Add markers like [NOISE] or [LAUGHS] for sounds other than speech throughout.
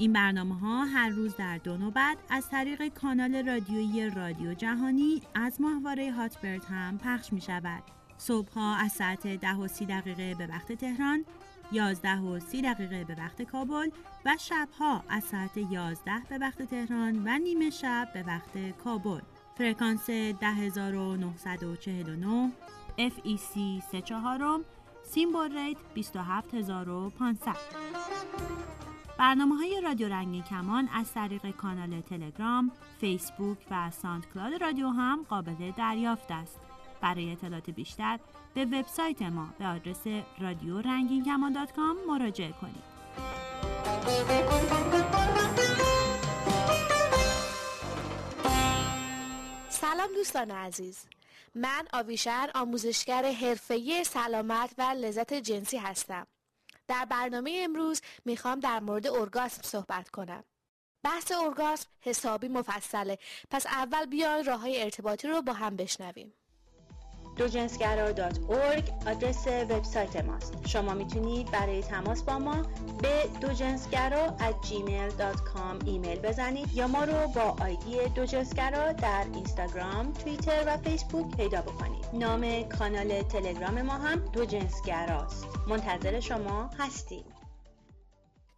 این برنامه ها هر روز در دو نوبت از طریق کانال رادیویی رادیو جهانی از ماهواره هاتبرد هم پخش می شود. صبح ها از ساعت 10 و 30 دقیقه به وقت تهران 11 و 30 دقیقه به وقت کابل و شبها از ساعت 11 به وقت تهران و نیمه شب به وقت کابل فرکانس 10949 FEC 34 symbol rate 27500 برنامه های رادیو رنگین کمان از طریق کانال تلگرام، فیسبوک و SoundCloud رادیو هم قابل دریافت است. برای اطلاعات بیشتر به وبسایت ما به آدرس رادیو رنگین کمان مراجعه کنید. سلام دوستان عزیز من آویشر آموزشگر حرفه‌ای سلامت و لذت جنسی هستم در برنامه امروز می‌خوام در مورد ارگاسم صحبت کنم. بحث ارگاسم حسابی مفصله. پس اول بیاین راه های ارتباطی رو با هم بشنویم. دوجنسگرا.org آدرس وبسایت ماست. شما می‌تونید برای تماس با ما به دوجنسگرا at gmail.com ایمیل بزنید یا ما رو با آیدی دوجنسگرا در اینستاگرام، توییتر و فیسبوک پیدا بکنید. نام کانال تلگرام ما هم دوجنسگراست. منتظر شما هستیم.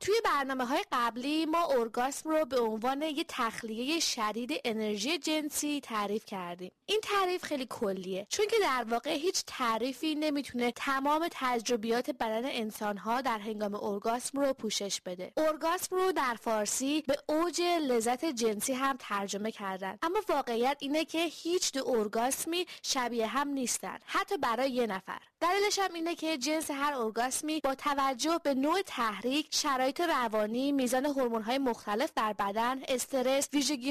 توی برنامه های قبلی ما ارگاسم رو به عنوان یه تخلیه شدید انرژی جنسی تعریف کردیم. این تعریف خیلی کلیه چون که در واقع هیچ تعریفی نمی‌تونه تمام تجربیات بدن انسان ها در هنگام ارگاسم رو پوشش بده. ارگاسم رو در فارسی به اوج لذت جنسی هم ترجمه کردن. اما واقعیت اینه که هیچ دو ارگاسمی شبیه هم نیستن حتی برای یه نفر. دلیلش هم اینه که جنس هر ارگاسمی با توجه به نوع تحریک شرایط روانی میزان های مختلف در بدن استرس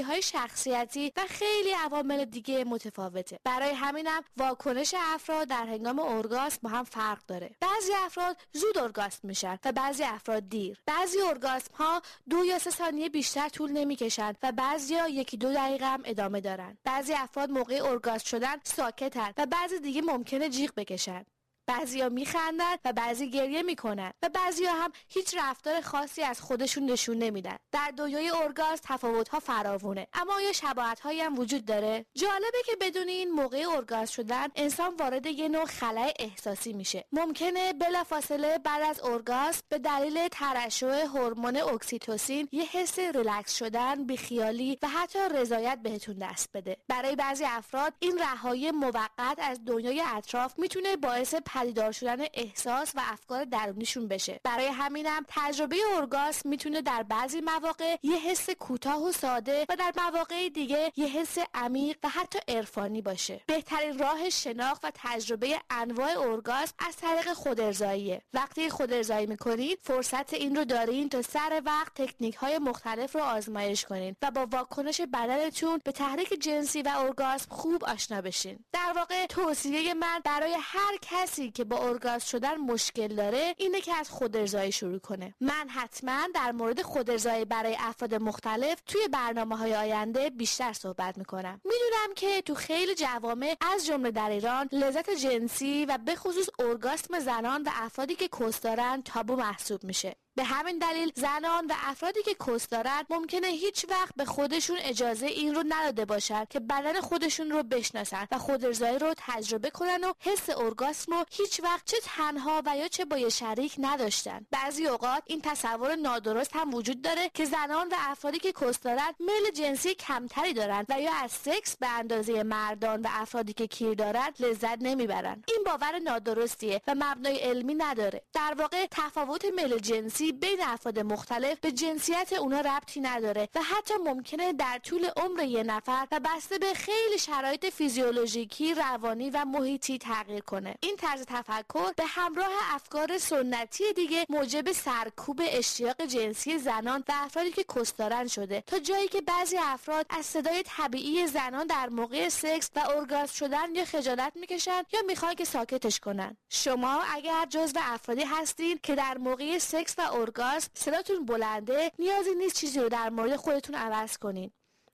های شخصیتی و خیلی عوامل دیگه متفاوته. برای همینم واکنش افراد در هنگام ارگاسم با هم فرق داره. بعضی افراد زود ارگاسم میشن و بعضی افراد دیر. بعضی ارگاسم ها دو یا سه ثانیه بیشتر طول نمی‌کشند و بعضیا یکی دو دقیقه هم ادامه دارن. بعضی افراد موقع ارگاسم شدن ساکتن و بعضی دیگه ممکنه جیغ بکشن. بعضیا میخندن و بعضی گریه می‌کنن و بعضیا هم هیچ رفتار خاصی از خودشون نشون نمیدن. در دنیای اورگاز تفاوت ها فراوونه. اما آیا شباهت هایی هم وجود داره؟ جالبه که بدون این موقع اورگاز شدن انسان وارد یه نوع خلای احساسی میشه. ممکنه بلافاصله بعد از اورگاسم به دلیل ترشح هورمون اکسیتوسین یه حس ریلکس شدن بیخیالی و حتی رضایت بهتون دست بده. برای بعضی افراد این رهایی موقت از دنیای اطراف می‌تونه باعث پدیدار شدن احساس و افکار درونیشون بشه. برای همینم تجربه اورگاسم می‌تونه در بعضی مواقع یه حس کوتاه و ساده و در مواقع دیگه یه حس عمیق و حتی عرفانی باشه. بهترین راه شناخت و تجربه انواع اورگاسم از طریق خودارضاییه. وقتی خودارضایی می‌کنید فرصت این رو دارین تا سر وقت تکنیک های مختلف رو آزمایش کنین و با واکنش بدنتون به تحریک جنسی و اورگاسم خوب آشنا بشین. در واقع توصیه من برای هر کسی که با ارگاز شدن مشکل داره اینه که از خودارضایی شروع کنه. من حتما در مورد خودارضایی برای افراد مختلف توی برنامه های آینده بیشتر صحبت می‌کنم. می‌دونم که تو خیلی جوامع از جمله در ایران لذت جنسی و به خصوص ارگاسم زنان و افرادی که کس دارن تابو محسوب میشه. به همین دلیل زنان و افرادی که کس دارند ممکنه هیچ وقت به خودشون اجازه این رو نداده باشند که بدن خودشون رو بشناسن و خودارضایی رو تجربه کنن و حس ارگاسم رو هیچ وقت چه تنها و یا چه با یه شریک نداشتن. بعضی اوقات این تصور نادرست هم وجود داره که زنان و افرادی که کس دارند میل جنسی کمتری دارند و یا از سکس به اندازه مردان و افرادی که کیر دارند لذت نمی‌برند این باور نادرستیه و مبنای علمی نداره. در واقع تفاوت میل جنسی جنسی بین افراد مختلف به جنسیت اونا ربطی نداره و حتی ممکنه در طول عمر یه نفر و بسته به خیلی شرایط فیزیولوژیکی، روانی و محیطی تغییر کنه. این طرز تفکر به همراه افکار سنتی دیگه موجب سرکوب اشتیاق جنسی زنان و افرادی که کستارن شده تا جایی که بعضی افراد از صدای طبیعی زنان در موقع سکس و ارگازم شدن یا خجالت می‌کشن یا می‌خوان که ساکتش کنن شما اگر جزو افرادی هستین که در موقع سکس و ارگازم صداتون بلنده نیازی نیست چیزی رو در مورد خودتون عوض کنین.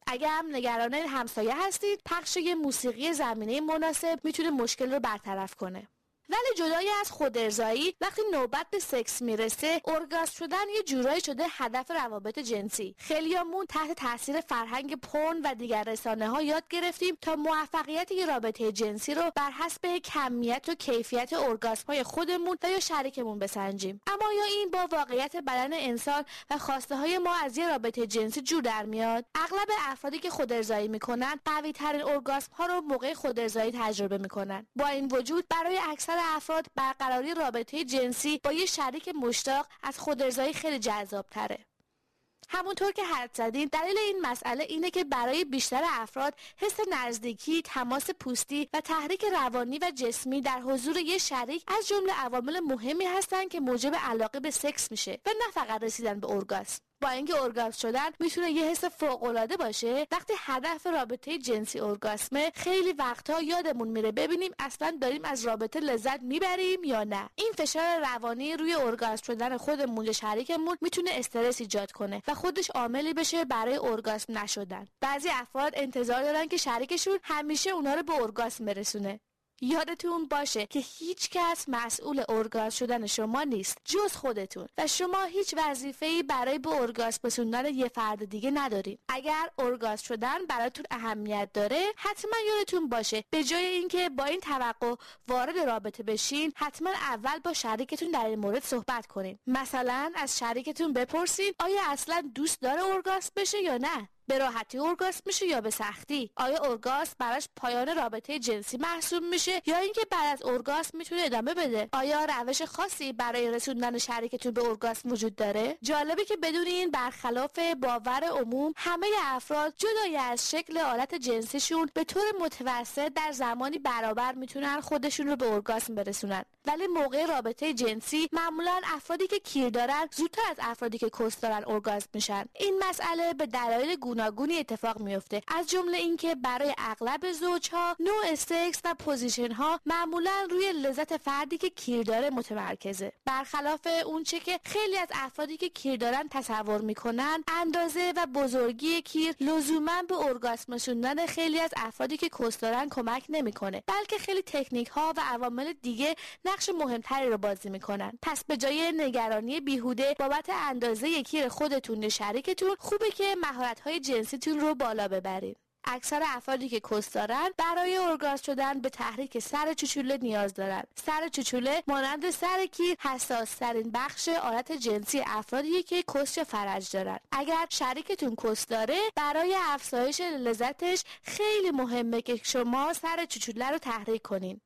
اگر هم نگران همسایه هستید پخش یه موسیقی زمینه مناسب می‌تونه مشکل رو برطرف کنه. ولی جدای از خودارضایی وقتی نوبت به سکس می‌رسه ارگاز شدن یه جورایی شده هدف روابط جنسی. خیلیامون تحت تاثیر فرهنگ پرن و دیگر رسانه ها یاد گرفتیم تا موفقیت یه رابطه جنسی رو بر حسب کمیت و کیفیت ارگاسم های خودمون و یا شریکمون بسنجیم. اما یا این با واقعیت بدن انسان و خواسته های ما از یه رابطه جنسی جور در میاد؟ اغلب افرادی که خودارضایی می‌کنن قوی ترین ارگاسم ها رو موقع خودارضایی تجربه می‌کنن. با این وجود برای اکثر افراد برقراری رابطه جنسی با یه شریک مشتاق از خودارضایی خیلی جذاب تره. همونطور که حد زدین دلیل این مسئله اینه که برای بیشتر افراد حس نزدیکی، تماس پوستی و تحریک روانی و جسمی در حضور یه شریک از جمله عوامل مهمی هستند که موجب علاقه به سکس میشه و نه فقط رسیدن به ارگاسم. با اینکه ارگاسم شدن می‌تونه یه حس فوق العاده باشه. وقتی هدف رابطه جنسی ارگاسمه خیلی وقتها یادمون میره ببینیم اصلا داریم از رابطه لذت می‌بریم یا نه. این فشار روانی روی ارگاسم شدن خودمون یا شریکمون می‌تونه استرس ایجاد کنه و خودش عاملی بشه برای ارگاسم نشدن. بعضی افراد انتظار دارن که شریکشون همیشه اونا رو به ارگاسم برسونه. یادتون باشه که هیچ کس مسئول ارگاز شدن شما نیست جز خودتون. و شما هیچ وظیفه‌ای برای به ارگاز رسوندن یه فرد دیگه ندارین. اگر ارگاز شدن براتون اهمیت داره حتما یادتون باشه به جای اینکه با این توقع وارد رابطه بشین حتما اول با شریکتون در این مورد صحبت کنین. مثلا از شریکتون بپرسین آیا اصلا دوست داره ارگاز بشه یا نه؟ به راحتی ارگاسم میشه یا به سختی؟ آیا ارگاسم براش پایان رابطه جنسی محسوب میشه یا اینکه بعد از ارگاسم می‌تونه ادامه بده؟ آیا روش خاصی برای رسوندن شریکتون به ارگاسم وجود داره؟ جالبه که بدونین برخلاف باور عموم همه افراد جدای از شکل آلت جنسیشون به طور متوسط در زمانی برابر می‌تونن خودشون رو به ارگاسم برسونن. ولی موقع رابطه جنسی معمولا افرادی که کیر دارن زودتر از افرادی که کس دارن ارگاسم میشن. این مسئله به دلایل گوناگونی اتفاق میفته از جمله اینکه برای اغلب زوجها نوع سکس و position ها معمولا روی لذت فردی که کیر داره متمرکزه. برخلاف اونچه که خیلی از افرادی که کیر دارن تصور می‌کنن اندازه و بزرگی کیر لزوما به ارگاسم رسوندن خیلی از افرادی که کس دارن کمک نمی‌کنه بلکه خیلی تکنیک ها و عوامل دیگه نقش مهمتری رو بازی می‌کنن. پس به جای نگرانی بیهوده بابت اندازه کیر خودتون شریکتون خوبه که مهارت های جنسیتون رو بالا ببرید اکثر افرادی که کس دارن برای ارگاز شدن به تحریک سر چوچوله نیاز دارن. سر چوچوله مانند سر کیر حساس ترین بخش آلت جنسی افرادی که کس فرج دارن. اگر شریکتون کس داره برای افزایش لذتش خیلی مهمه که شما سر چوچوله رو تحریک کنین.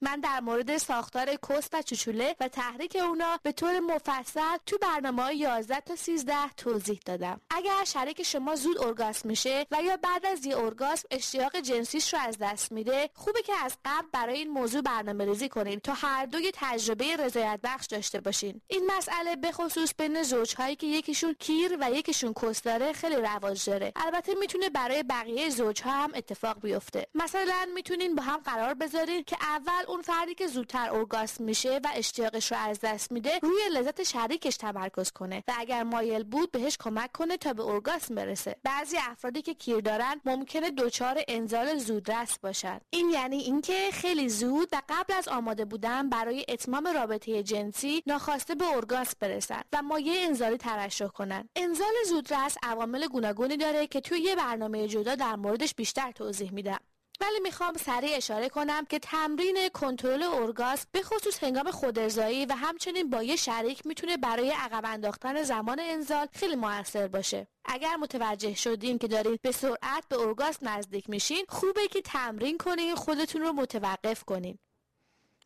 من در مورد ساختار کست و چوچوله و تحریک اونا به طور مفصل تو برنامه های 11 تا 13 توضیح دادم. اگر شریک شما زود ارگاسم میشه و یا بعد از یه ارگاسم اشتیاق جنسیش رو از دست میده خوبه که از قبل برای این موضوع برنامه ریزی کنین تا هر دو یه تجربه رضایت بخش داشته باشین. این مسئله به خصوص بین زوجهایی که یکیشون کیر و یکیشون کس داره خیلی رواج داره. البته می‌تونه برای بقیه زوجها هم اتفاق بیفته. مثلا می‌تونین با هم قرار بذارین که اول اون فردی که زودتر ارگاسم میشه و اشتیاقش رو از دست میده روی لذت شریکش تمرکز کنه و اگر مایل بود بهش کمک کنه تا به ارگاسم برسه. بعضی افرادی که کیر دارن ممکنه دچار انزال زودرس باشن. این یعنی اینکه خیلی زود و قبل از آماده بودن برای اتمام رابطه جنسی ناخواسته به ارگاسم برسن و مایه انزالی ترشح کنن. انزال زودرس عوامل گوناگونی داره که توی یه برنامه جدا در موردش بیشتر توضیح میدم. ولی می‌خوام سریع اشاره کنم که تمرین کنترل اورگاسم به خصوص هنگام خودارضایی و همچنین با یه شریک می‌تونه برای عقب انداختن زمان انزال خیلی موثر باشه. اگر متوجه شدین که دارین به سرعت به اورگاسم نزدیک میشین خوبه که تمرین کنین خودتون رو متوقف کنین.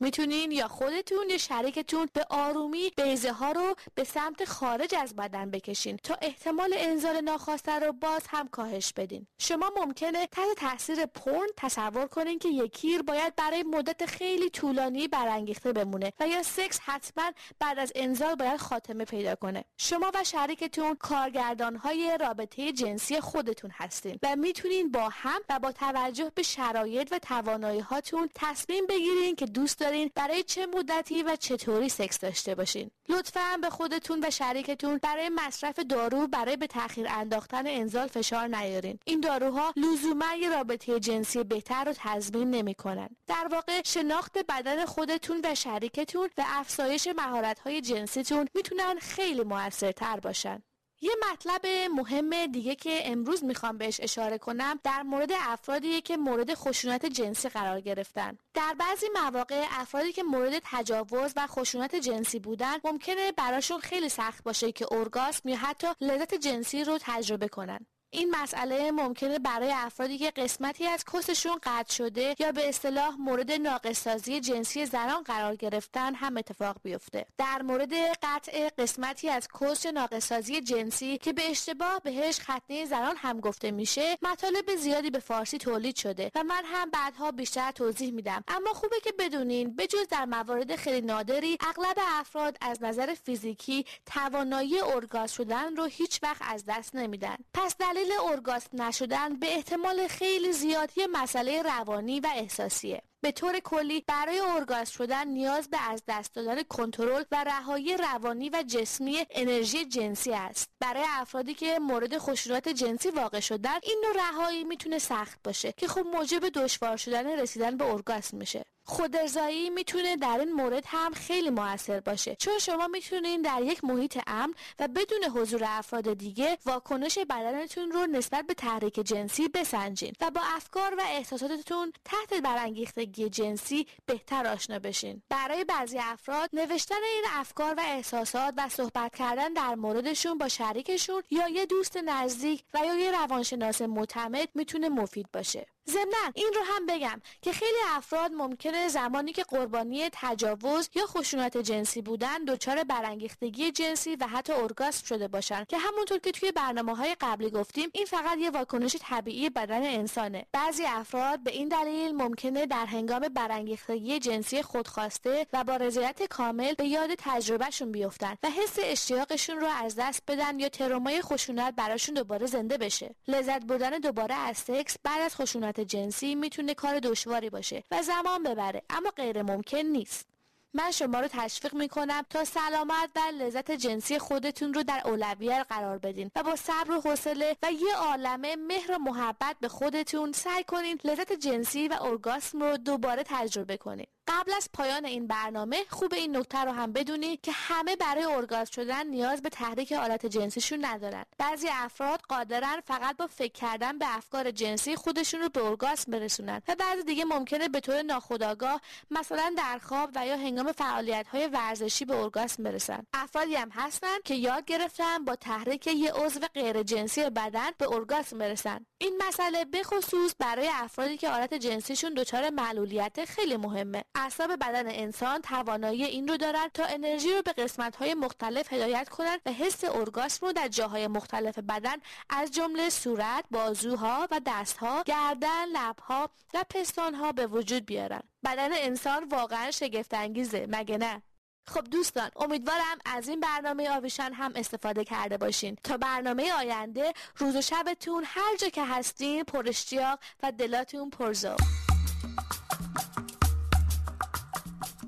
می‌تونین یا خودتون یا شریکتون به آرومی بیزه ها رو به سمت خارج از بدن بکشین تا احتمال انزال ناخواسته رو باز هم کاهش بدین. شما ممکنه تحت تاثیر پرن تصور کنین که یکیر باید برای مدت خیلی طولانی برانگیخته بمونه و یا سکس حتما بعد از انزال باید خاتمه پیدا کنه. شما و شریکتون کارگردان های رابطه جنسی خودتون هستین و می‌تونین با هم و با توجه به شرایط و توانایی هاتون تصمیم بگیرین که دوست دارین برای چه مدتی و چطوری سکس داشته باشین؟ لطفا به خودتون و شریکتون برای مصرف دارو برای به تاخیر انداختن انزال فشار نیارین. این داروها لزوما یه رابطه جنسی بهتر رو تضمین نمی‌کنن. در واقع شناخت بدن خودتون و شریکتون و افزایش مهارت های جنسیتون می‌تونن خیلی موثرتر باشن. یه مطلب مهم دیگه که امروز می‌خوام بهش اشاره کنم در مورد افرادیه که مورد خشونت جنسی قرار گرفتن. در بعضی مواقع افرادی که مورد تجاوز و خشونت جنسی بودن ممکنه براشون خیلی سخت باشه که اورگاسم یا حتی لذت جنسی رو تجربه کنن. این مسئله ممکنه برای افرادی که قسمتی از کسشون قطع شده یا به اصطلاح مورد ناقصازی جنسی زنان قرار گرفتن هم اتفاق بیفته. در مورد قطع قسمتی از کس یا ناقصازی جنسی که به اشتباه بهش ختنه زنان هم گفته میشه مطالب زیادی به فارسی تولید شده و من هم بعدها بیشتر توضیح میدم. اما خوبه که بدونین بجز در موارد خیلی نادری اغلب افراد از نظر فیزیکی توانایی ارگاز شدن رو هیچ وقت از دست نمیدن. پس دلیل دلیل ارگاسم نشدن به احتمال خیلی زیادی مسئله روانی و احساسیه. به طور کلی برای ارگاسم شدن نیاز به از دست دادن کنترل و رهایی روانی و جسمی انرژی جنسی است. برای افرادی که مورد خشونت جنسی واقع شدن این نوع رهایی می‌تونه سخت باشه که خب موجب دشوار شدن رسیدن به ارگاسم میشه. خودرضایی می‌تونه در این مورد هم خیلی موثر باشه. چون شما می‌تونین در یک محیط امن و بدون حضور افراد دیگه واکنش بدنتون رو نسبت به تحریک جنسی بسنجین و با افکار و احساساتتون تحت برانگیختگی جنسی بهتر آشنا بشین. برای بعضی افراد نوشتن این افکار و احساسات و صحبت کردن در موردشون با شریکشون یا یه دوست نزدیک و یا یه روانشناس معتمد می‌تونه مفید باشه. ضمنا این رو هم بگم که خیلی افراد ممکنه زمانی که قربانی تجاوز یا خشونت جنسی بودن دچار برانگیختگی جنسی و حتی ارگاسم شده باشن. که همونطور که توی برنامه های قبلی گفتیم این فقط یه واکنش طبیعی بدن انسانه. بعضی افراد به این دلیل ممکنه در هنگام برانگیختگی جنسی خودخواسته و با رضایت کامل به یاد تجربهشون بیفتن و حس اشتیاقشون رو از دست بدن یا ترومای خشونت براشون دوباره زنده بشه. لذت بردن دوباره از سکس بعد از خشونت جنسی می‌تونه کار دشواری باشه و زمان ببره اما غیر ممکن نیست. من شما رو تشویق می‌کنم تا سلامت و لذت جنسی خودتون رو در اولویت قرار بدین و با صبر و حوصله و یه عالمه مهر و محبت به خودتون سعی کنین لذت جنسی و ارگاسم رو دوباره تجربه کنین. قبل از پایان این برنامه خوب این نکته رو هم بدونی که همه برای ارگاز شدن نیاز به تحریک آلت جنسیشون ندارن. بعضی افراد قادرن فقط با فکر کردن به افکار جنسی خودشون رو به ارگاسم برسونن و بعضی دیگه ممکنه به طور ناخودآگاه مثلا در خواب و یا هنگام فعالیت های ورزشی به ارگاسم برسن. افرادی هم هستن که یاد گرفتن با تحریک یه عضو غیر جنسی بدن به ارگاسم برسن. این مسئله به خصوص برای افرادی که آلت جنسیشون دچار معلولیت خیلی مهمه. اعصاب بدن انسان توانایی این رو دارن تا انرژی رو به قسمت های مختلف هدایت کنند و حس ارگاسم رو در جاهای مختلف بدن از جمله صورت، بازوها و دستها، گردن، لبها و پستانها به وجود بیارن. بدن انسان واقعا شگفت انگیزه مگه نه؟ خب دوستان امیدوارم از این برنامه آویشان هم استفاده کرده باشین تا برنامه آینده روز و شبتون هر جا که هستین پرشتیاق و دلاتون پرزو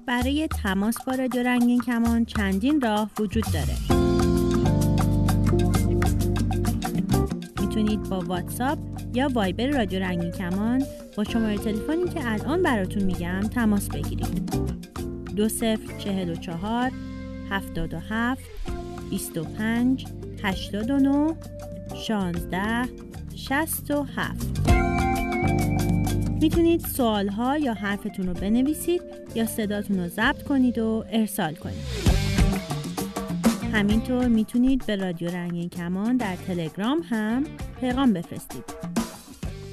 برای تماس با رادیو رنگین کمان چندین راه وجود داره. می‌تونید با واتساپ یا وایبر رادیو رنگین کمان با شماره تلفنی که الان براتون میگم تماس بگیرید. دو صفر چهل و چهار هفتاد و هفت بیست و پنج هشتاد و نو شانزده شست و هفت. می‌تونید سوال ها یا حرفتون رو بنویسید یا صداتون رو ضبط کنید و ارسال کنید. همینطور می‌تونید به رادیو رنگین کمان در تلگرام هم پیغام بفرستید.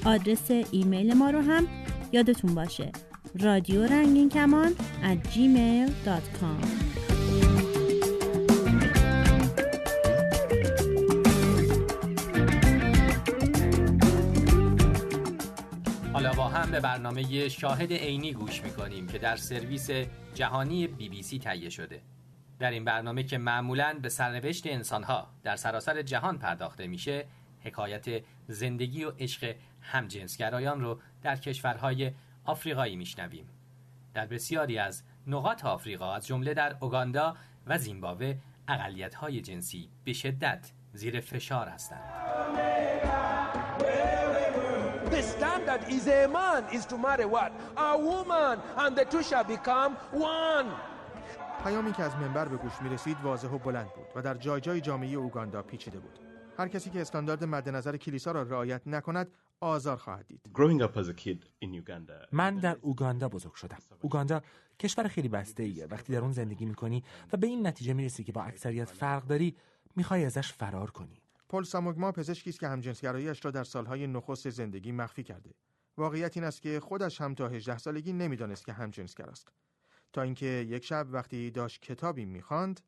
آدرس ایمیل ما رو هم یادتون باشه. رادیو رنگین کمان at gmail.com به برنامه شاهد عینی گوش می‌کنیم که در سرویس جهانی بی بی سی تهیه شده. در این برنامه که معمولاً به سرنوشت انسانها در سراسر جهان پرداخته میشه حکایت زندگی و عشق همجنسگرایان رو در کشورهای آفریقایی میشنویم. در بسیاری از نقاط آفریقا از جمله در اوگاندا و زیمبابوه اقلیت‌های جنسی به شدت زیر فشار هستند. The standard is a man is to marry what? A woman and the two shall become one. پیامی که از منبر به گوش می رسید واضح و بلند بود و در جای جای جامعه اوگاندا پیچیده بود. هر کسی که استاندارد مد نظر کلیسا را رعایت نکند آزار خواهد دید. من در اوگاندا بزرگ شدم. اوگاندا کشور خیلی بسته ایه. وقتی در اون زندگی می‌کنی و به این نتیجه می‌رسی که با اکثریت فرق داری می‌خوای ازش فرار کنی. پل ساموگما پزشکی است که همجنسگراییش را در سالهای نخست زندگی مخفی کرده. واقعیت این است که خودش هم تا 18 سالگی نمی‌دانست که همجنسگر است. تا اینکه یک شب وقتی داشت کتابی می‌خواند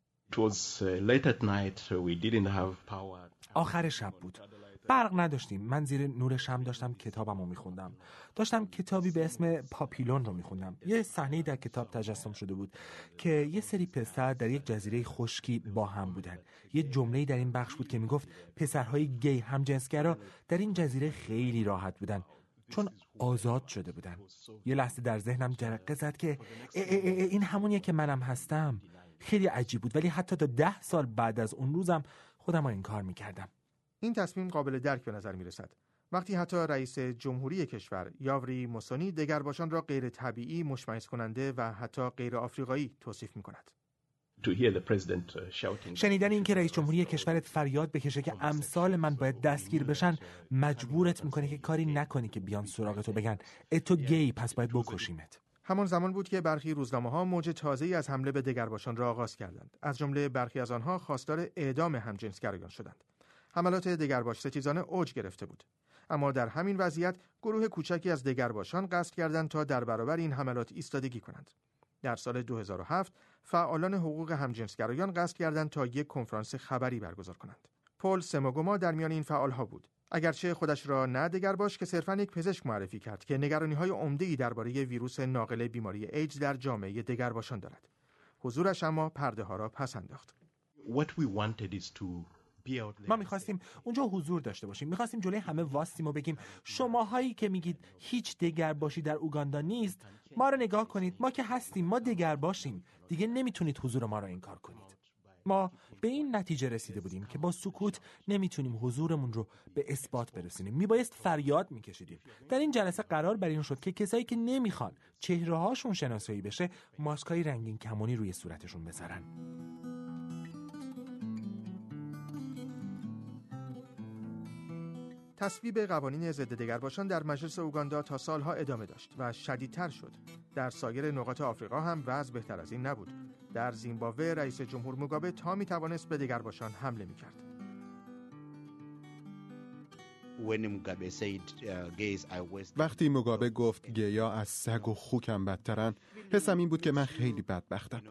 آخر شب بود برق نداشتیم. من زیر نور شم داشتم کتابم رو میخوندم. داشتم کتابی به اسم پاپیلون رو میخوندم. یه صحنه در کتاب تجسم شده بود که یه سری پسر در یک جزیره خشکی با هم بودن. یه جمله در این بخش بود که می‌گفت پسرهای گی همجنسگرا در این جزیره خیلی راحت بودن. چون آزاد شده بودن. یه لحظه در ذهنم جرقه زد که اه اه اه این همونیه که منم هستم. خیلی عجیب بود. ولی حتی تا ده سال بعد از اون روزم خودم رو این کار می‌کردم. این تصمیم قابل درک به نظر می رسد. وقتی حتی رئیس جمهوری کشور یاوری موسونی دگرباشان را غیر طبیعی مشمئز کننده و حتی غیر آفریقایی توصیف می کند. شنیدن اینکه رئیس جمهوری کشورت فریاد بکشه که امثال من باید دستگیر بشن مجبورت می‌کنه که کاری نکنی که بیان سراغتو بگن اتو گی پس باید بکشیمت همان زمان بود که برخی روزنامه ها موج تازه‌ای از حمله به دگرباشان را آغاز کردند. از جمله برخی از آنها خواستار اعدام همجنسگرایان شدند. حملات دگرباش ستیزانه اوج گرفته بود. اما در همین وضعیت گروه کوچکی از دگرباشان قصد کردند تا در برابر این حملات ایستادگی کنند. در سال 2007 فعالان حقوق همجنسگرایان قصد کردند تا یک کنفرانس خبری برگزار کنند. پل سموگوما در میان این فعالها بود. اگرچه خودش را نه دگرباش که صرفا یک پزشک معرفی کرد که نگرانی های عمده ای درباره ویروس ناقل بیماری ایدز در جامعه دگرباشان دارد. حضورش اما پرده ها را پس انداخت. ما می‌خواستیم اونجا حضور داشته باشیم. می‌خواستیم جلوی همه واستیم و بگیم. شماهایی که میگید هیچ دگر باشی در اوگاندا نیست ما رو نگاه کنید. ما که هستیم ما دگر باشیم. دیگه نمی‌تونید حضور ما رو انکار کنید. ما به این نتیجه رسیده بودیم که با سکوت نمی‌تونیم حضورمون رو به اثبات برسونیم. میبایست فریاد میکشیدیم. در این جلسه قرار بر این شد که کسایی که نمی‌خوان چهره هاشون شناسایی بشه ماسکای رنگین کمونی روی صورتشون بذارن. تصویب قوانین ضد دگرباشان در مجلس اوگاندا تا سالها ادامه داشت و شدیدتر شد. در سایر نقاط آفریقا هم وضع بهتر از این نبود. در زیمبابوه رئیس جمهور موگابه تا می توانست به دگرباشان حمله می کرد. وقتی مگابه گفت گیا از سگ و خوکم بدترن حسم این بود که من خیلی بدبختم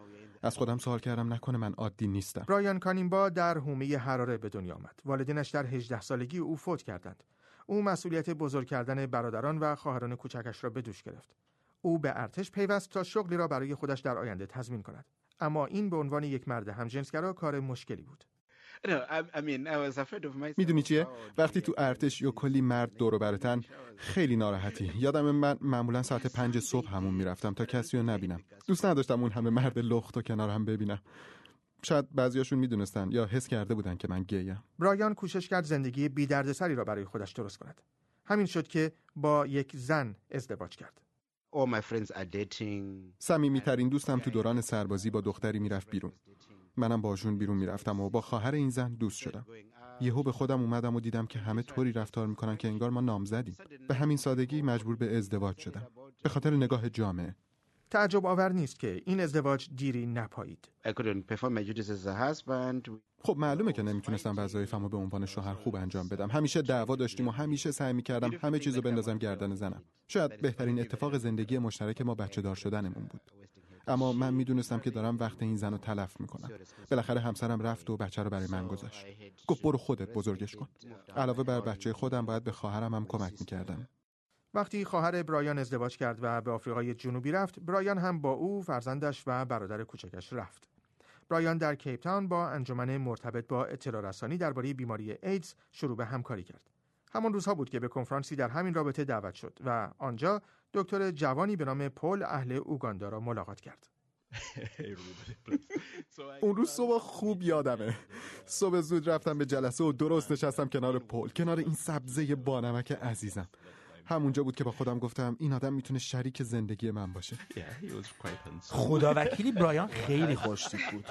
از خودم سوال کردم نکنه من عادی نیستم. برایان کانیمبا در حومه حراره به دنیا آمد. والدینش در 18 سالگی او فوت کردند. او مسئولیت بزرگ کردن برادران و خواهران کوچکش را به دوش گرفت. او به ارتش پیوست تا شغلی را برای خودش در آینده تضمین کند. اما این به عنوان یک مرد همجنسگرا کار مشکلی بود. می‌دونی چیه؟ وقتی تو ارتش یا کلی مرد دور برتن خیلی ناراحتی. یادم من معمولا ساعت پنج صبح همون می‌رفتم تا کسی رو نبینم. دوست نداشتم اون همه مرد لخت و کنار هم ببینم. شاید بعضیاشون می‌دونستن یا حس کرده بودن که من گیم. برایان کوشش کرد زندگی بی دردسری را برای خودش درست کند. همین شد که با یک زن ازدواج کرد. صمیمیترین دوستم تو دوران سربازی با دختری می‌رفت بیرون. منم باشون بیرون می‌رفتم و با خواهر این زن دوست شدم یهو به خودم اومدم و دیدم که همه طوری رفتار می‌کنن که انگار ما نامزدیم به همین سادگی مجبور به ازدواج شدم به خاطر نگاه جامعه تعجب آور نیست که این ازدواج دیری نپایید. خب معلومه که نمی‌تونستم وظایفمو به عنوان شوهر خوب انجام بدم. همیشه دعوا داشتیم و همیشه سعی می‌کردم همه چیزو بندازم گردن زنم. شاید بهترین اتفاق زندگی مشترک ما بچه دار شدنمون بود. اما من می‌دونستم که دارم وقت این زن رو تلف می‌کنم. بالاخره همسرم رفت و بچه رو برای من گذاشت. گفت برو خودت بزرگش کن. علاوه بر بچه خودم باید به خواهرم هم کمک می‌کردم. وقتی خواهر برایان ازدواج کرد و به آفریقای جنوبی رفت برایان هم با او فرزندش و برادر کوچکش رفت. برایان در کیپ تاون با انجمن مرتبط با اطلاع رسانی درباره بیماری ایدز شروع به همکاری کرد. همان روزها بود که به کنفرانسی در همین رابطه دعوت شد و آنجا دکتر جوانی به نام پل اهل اوگاندا را ملاقات کرد. [LAUGHS] اون روز صبح خوب یادمه. صبح زود رفتم به جلسه و درست نشستم کنار پل کنار این سبزه بانمک عزیزم. همونجا بود که با خودم گفتم این آدم می‌تونه شریک زندگی من باشه. خدا [LAUGHS] وکیلی برایان خیلی خوشتیپ بود.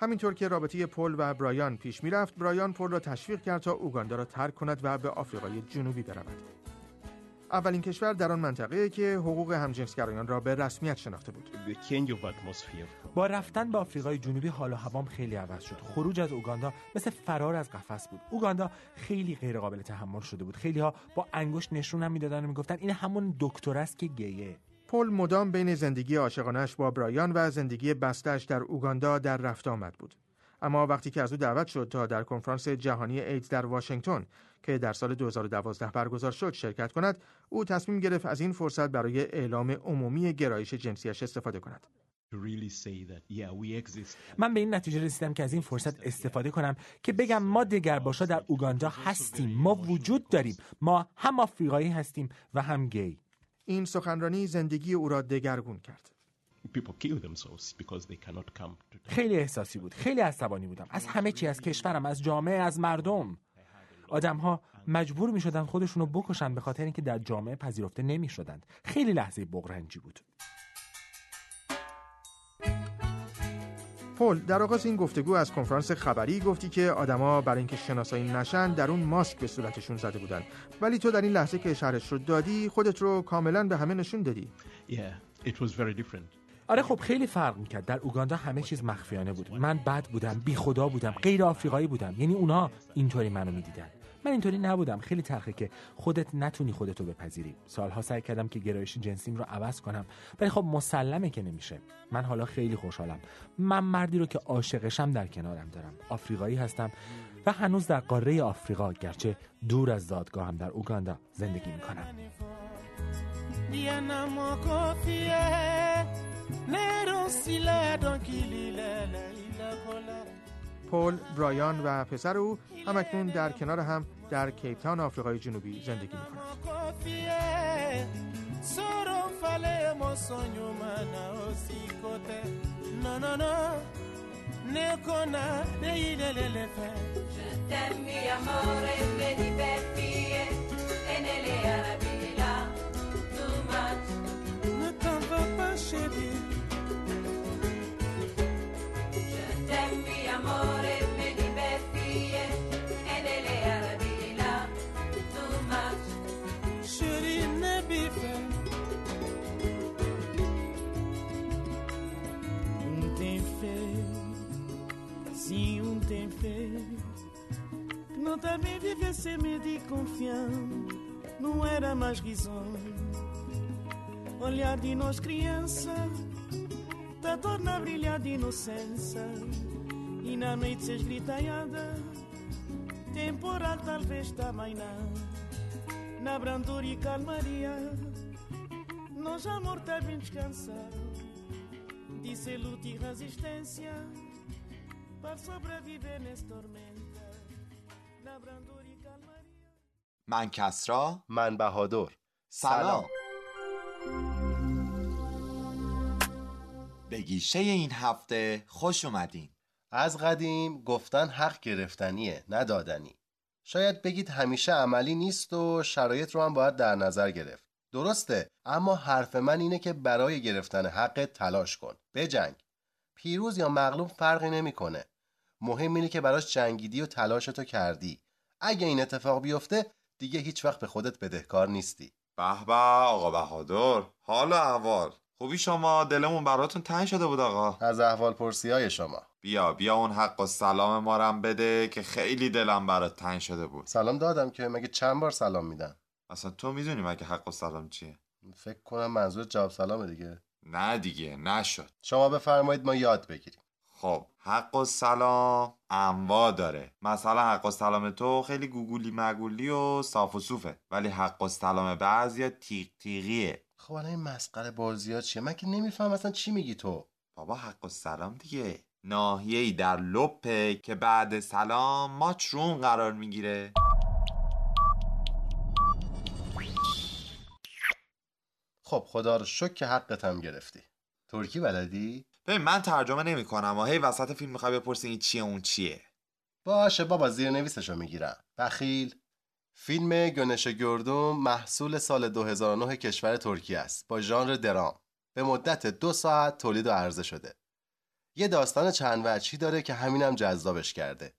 همینطور که رابطه پل و برایان پیش می‌رفت برایان پل را تشویق کرد تا اوگاندا را ترک کند و به آفریقای جنوبی برود. اولین کشور در آن منطقه که حقوق همجنسگرایان را به رسمیت شناخته بود. با رفتن به آفریقای جنوبی حال و هوام خیلی عوض شد. خروج از اوگاندا مثل فرار از قفس بود. اوگاندا خیلی غیر قابل تحمل شده بود. خیلی ها با انگشت نشون هم می‌دادن و می‌گفتن این همون دکتر است که گیه. پل مدام بین زندگی عاشقانش با برایان و زندگی بستش در اوگاندا در رفت آمد بود. اما وقتی که از او دعوت شد تا در کنفرانس جهانی ایدز در واشنگتن که در سال 2012 برگزار شد شرکت کند او تصمیم گرفت از این فرصت برای اعلام عمومی گرایش جنسیش استفاده کند. من به این نتیجه رسیدم که از این فرصت استفاده کنم که بگم ما دگرباشا در اوگاندا هستیم ما وجود داریم ما هم آفریقایی هستیم و هم گی. این سخنرانی زندگی او را دگرگون کرد. خیلی احساسی بود خیلی عصبانی بودم. از همه چی از کشورم از جامعه از مردم. آدم ها مجبور می شدن خودشونو بکشن به خاطر اینکه در جامعه پذیرفته نمی شدند. خیلی لحظه بغرنجی بود. پل در آغاز این گفتگو از کنفرانس خبری گفتی که آدما برای اینکه شناسایی نشن در اون ماسک به صورتشون زده بودن. ولی تو در این لحظه که شرش رو دادی خودت رو کاملا به همه نشون دادی. Yeah, it was very different. آره خب خیلی فرق می‌کرد. در اوگاندا همه چیز مخفیانه بود. من بد بودم بی خدا بودم غیر آفریقایی بودم. یعنی اونها اینطوری منو می‌دیدن. من اینطوری نبودم. خیلی تلخه که خودت نتونی خودتو بپذیری. سالها سعی کردم که گرایش جنسیم رو عوض کنم. ولی خب مسلمه که نمیشه. من حالا خیلی خوشحالم. من مردی رو که عاشقشم در کنارم دارم. آفریقایی هستم و هنوز در قاره آفریقا گرچه دور از دادگاهم در اوگاندا زندگی می‌کنم. پل، برایان و پسر او همکنون در کنار هم در کیپتان آفریقای جنوبی زندگی می‌کنند. Não também viver sem medo e confiança Não era mais risonho. Olhar de nós criança Da torna a brilhar de inocência. E na noite se esgritaiada Temporal talvez também não Na brandura e calmaria Nós amor também descansar Disse luta e resistência Para sobreviver من کسرا. من بهادر. سلام. به گیشه این هفته خوش اومدین. از قدیم گفتن حق گرفتنیه ندادنی شاید بگید همیشه عملی نیست و شرایط رو هم باید در نظر گرفت. درسته اما حرف من اینه که برای گرفتن حق تلاش کن. بجنگ. پیروز یا مغلوب فرقی نمی‌کنه. مهم اینه که براش جنگیدی و تلاشتو کردی. اگه این اتفاق بیفته دیگه هیچ وقت به خودت بدهکار نیستی. به به آقا بهادر. حال احوال. خوبی شما؟ دلمون براتون تنگ شده بود آقا. از احوال پرسی های شما. بیا بیا اون حق و سلام ما رم بده که خیلی دلم برات تنگ شده بود. سلام دادم که مگه چند بار سلام میدم؟ اصلا تو می‌دونی مگه حق و سلام چیه؟ فکر کنم منظور جواب سلامه دیگه. نه دیگه نشد. شما بفرمایید ما یاد بگیریم. خب حق و سلام انواع داره. مثلا حق و سلام تو خیلی گوگولی مگولی و صاف و صوفه. ولی حق و سلام بعضیا تیغ تیغیه. خب الان این مسخره بازی چیه؟ من که نمیفهم اصلا چی میگی تو. بابا حق و سلام دیگه. ناحیه‌ای در لپه که بعد سلام ماچ رون قرار می‌گیره. خب خدا رو شکر که حقت هم گرفتی. ترکی بلدی؟ ببین من ترجمه نمی‌کنم. و هی وسط فیلم می‌خوای بپرسی این چیه اون چیه. باشه بابا زیر نویسشو می‌گیرم. بخیل. فیلم گنش گردوم محصول سال 2009 کشور ترکیه است. با ژانر درام. به مدت دو ساعت تولید و عرضه شده. یه داستان چند وجهی داره که همینم جذابش کرده.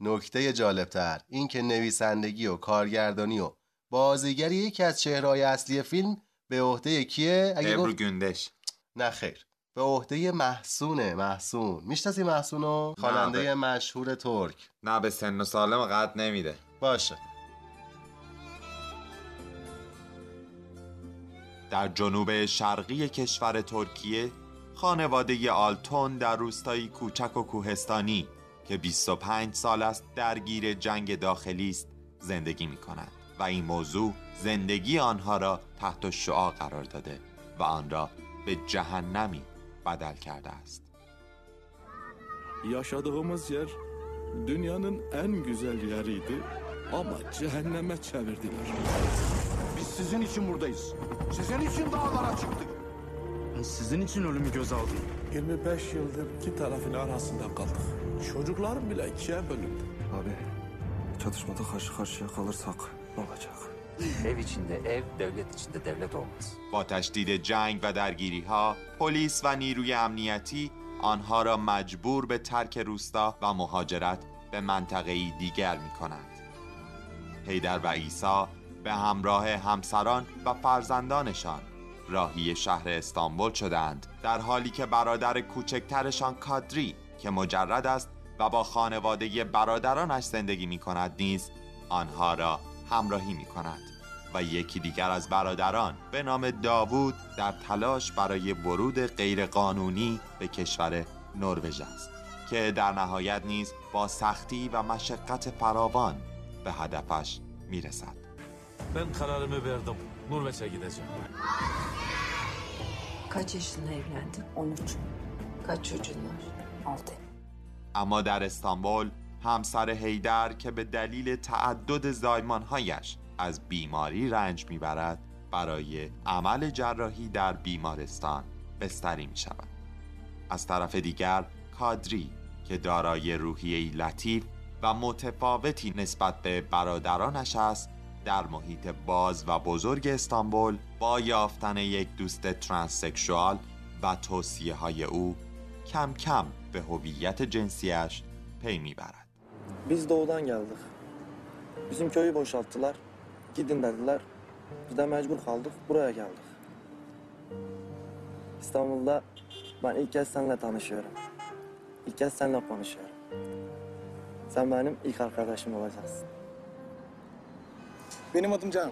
نکته جالبتر این که نویسندگی و کارگردانی و بازیگری یکی از چهرهای اصلی فیلم به عهده کیه؟ اگه گفت... گندش. نه خیر. به عهده محسونه محسون. می‌شناسی محسونو؟ خواننده مشهور ترک. نه به سن و سالم قد نمیده. باشه. در جنوب شرقی کشور ترکیه خانواده آلتون در روستایی کوچک و کوهستانی که 25 سال است درگیر جنگ داخلی است زندگی می کنند و این موضوع زندگی آنها را تحت شعا قرار داده و آن را به جهنمی بدل کرده است. Yaşadığımız yer dünyanın en güzel yeriydi ama cehenneme çevirdiler. Biz sizin için buradayız. Sizin için dağlara çıktık. Ben sizin için ölümü göz aldım. 25 yıldır iki tarafın arasında kaldık. Çocuklarım bile ikiye bölündü. Abi çatışmada karşı karşıya kalırsak ne olacak? Ev içinde ev, devlet içinde devlet olmaz. با تشدید جنگ و درگیری ها، پلیس و نیروی امنیتی آنها را مجبور به ترک روستا و مهاجرت به منطقه دیگر می کند. هیدر و ایسا به همراه همسران و فرزندانشان راهی شهر استانبول شدند در حالی که برادر کوچکترشان کادری که مجرد است و با خانواده برادرانش زندگی می کند نیز آنها را همراهی می کند و یکی دیگر از برادران به نام داوود در تلاش برای ورود غیرقانونی به کشور نروژ است که در نهایت نیز با سختی و مشقت فراوان به هدفش می‌رسد Ben kararımı verdim. Norveç'e gideceğim. Kaç yaşında evlendin? 13. Kaç çocuğun var? 6. اما در استانبول همسر هیدر که به دلیل تعدد زایمانهایش از بیماری رنج می‌برد برای عمل جراحی در بیمارستان بستری می شود. از طرف دیگر کادری که دارای روحیه‌ای لطیف و متفاوتی نسبت به برادرانش است در محیط باز و بزرگ استانبول با یافتن یک دوست ترانسکشوال و توصیه های او کم کم به هویت جنسیش pey می‌برد. Biz doğudan geldik. Bizim köyü boşalttılar. Gidin dediler. Biz de mecbur kaldık. Buraya geldik. İstanbul'da ben ilk kez seninle tanışıyorum. İlk kez seninle konuşuyorum. Sen benim ilk arkadaşım olacaksın. Benim adım Can.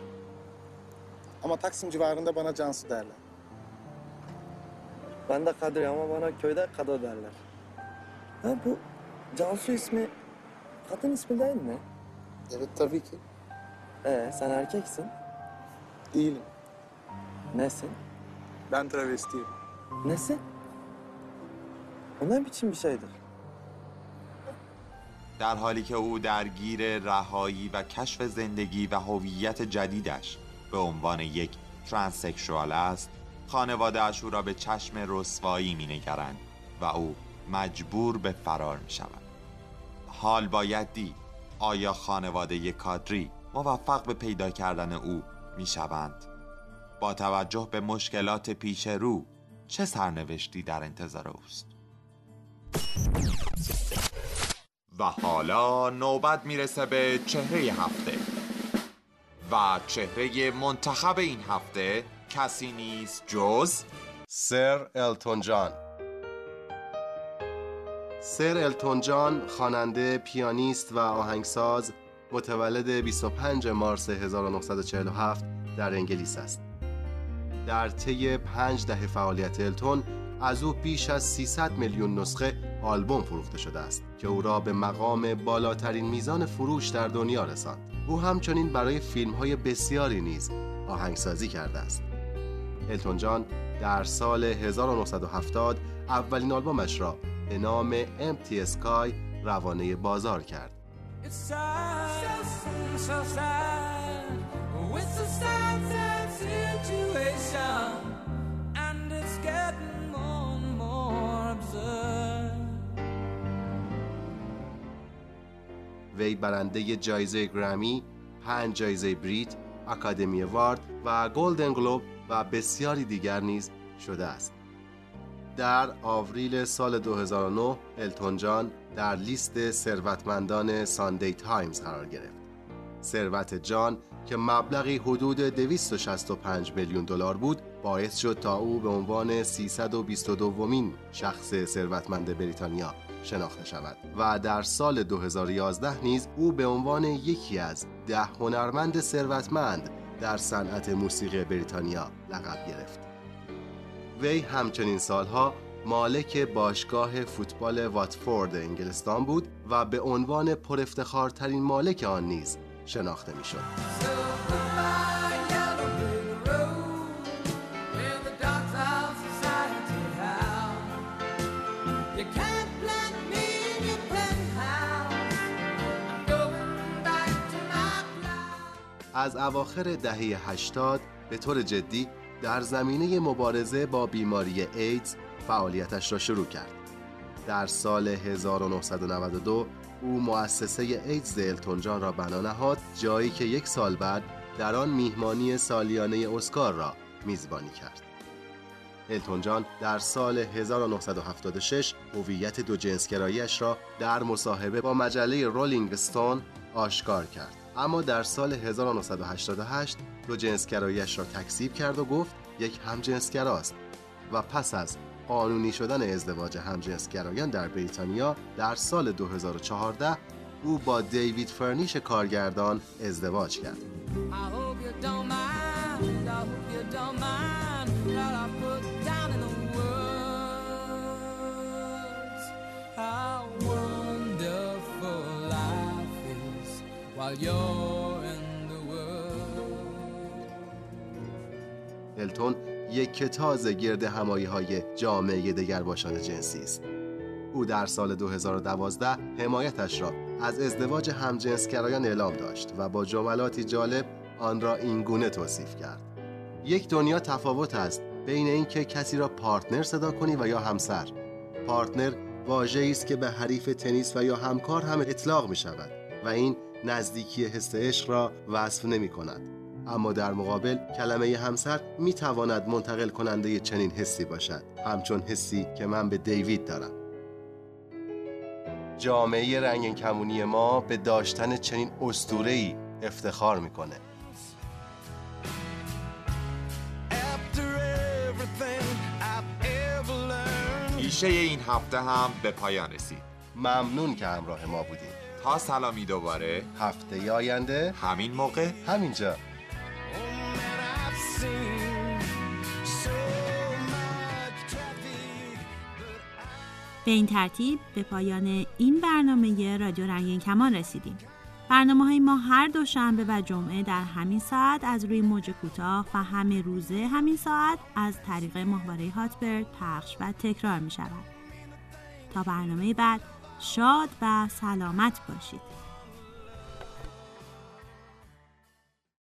Ama Taksim civarında bana Cansu derler. Ben de Kadir ama bana köyde Kado derler. Ha bu Cansu ismi kadın ismi değil mi? Evet tabii ki. Ee sen erkeksin. Değilim. Nesin? Ben travestiyim. Nesin? O ne biçim bir şeydir? در حالی که او درگیر رهایی و کشف زندگی و هویت جدیدش به عنوان یک ترانسکشوال است خانوادهاش او را به چشم رسوایی می نگرند و او مجبور به فرار می شود حال باید دید. آیا خانواده کادری موفق به پیدا کردن او می شوند با توجه به مشکلات پیش رو چه سرنوشتی در انتظار اوست؟ و حالا نوبت می‌رسه به چهره هفته. و چهره منتخب این هفته کسی نیست جز سر التون جان. سر التون جان خواننده، پیانیست و آهنگساز متولد 25 مارس 1947 در انگلیس است. در طی پنج دهه فعالیت التون از او بیش از 300 میلیون نسخه آلبوم فروخته شده است که او را به مقام بالاترین میزان فروش در دنیا رساند. او همچنین برای فیلم های بسیاری نیز آهنگسازی کرده است. التون جان در سال 1970 اولین آلبومش را به نام Empty Sky روانه بازار کرد. وی برنده جایزه گرمی، پنج جایزه بریت، Academy Award و گلدن گلوب و بسیاری دیگر نیز شده است. در آوریل سال 2009 التون جان در لیست ثروتمندان ساندی تایمز قرار گرفت. ثروت جان که مبلغی حدود 265 میلیون دلار بود باعث شد تا او به عنوان 322 ومین شخص ثروتمند بریتانیا شناخته شود و در سال 2011 نیز او به عنوان یکی از ده هنرمند ثروتمند در صنعت موسیقی بریتانیا لقب گرفت. وی همچنین سالها مالک باشگاه فوتبال واتفورد انگلستان بود و به عنوان پرافتخارترین مالک آن نیز شناخته می‌شد. از اواخر دهه 80 به طور جدی در زمینه مبارزه با بیماری ایدز فعالیتش را شروع کرد. در سال 1992 او مؤسسه ایدز التون جان را بنا نهاد جایی که یک سال بعد در آن میهمانی سالیانه اسکار را میزبانی کرد. التون جان در سال 1976 هویت دو جنسگراییش را در مصاحبه با مجله رولینگ ستون آشکار کرد. اما در سال 1988 دو جنسگراییش را تکذیب کرد و گفت یک همجنسگراست و پس از قانونی شدن ازدواج همجنسگرایان در بریتانیا در سال 2014 او با دیوید فرنیش کارگردان ازدواج کرد. التون یک کتاز گرد همایی های جامعه دگرباشان جنسی است. او در سال 2012 حمایتش را از ازدواج همجنسگرایان اعلام داشت و با جملاتی جالب آن را اینگونه توصیف کرد. یک دنیا تفاوت است بین اینکه کسی را پارتنر صدا کنی و یا همسر. پارتنر واژه‌ای است که به حریف تنیس و یا همکار هم اطلاق می شود و این نزدیکی حس عشق را وصف نمی کند. اما در مقابل کلمه همسر می تواند منتقل کننده چنین حسی باشد. همچون حسی که من به دیوید دارم. جامعه رنگین کمونی ما به داشتن چنین اسطوره‌ای افتخار می‌کنه. پیشه این هفته هم به پایان رسید. ممنون که همراه ما بودیم تا سلامی دوباره هفته آینده همین موقع همینجا به این ترتیب به پایان این برنامه رادیو رنگین کمان رسیدیم. برنامه های ما هر دوشنبه و جمعه در همین ساعت از روی موج کوتاه و همه روزه همین ساعت از طریق ماهواره هاتبرد پخش و تکرار می شود. تا برنامه بعد شاد و سلامت باشید.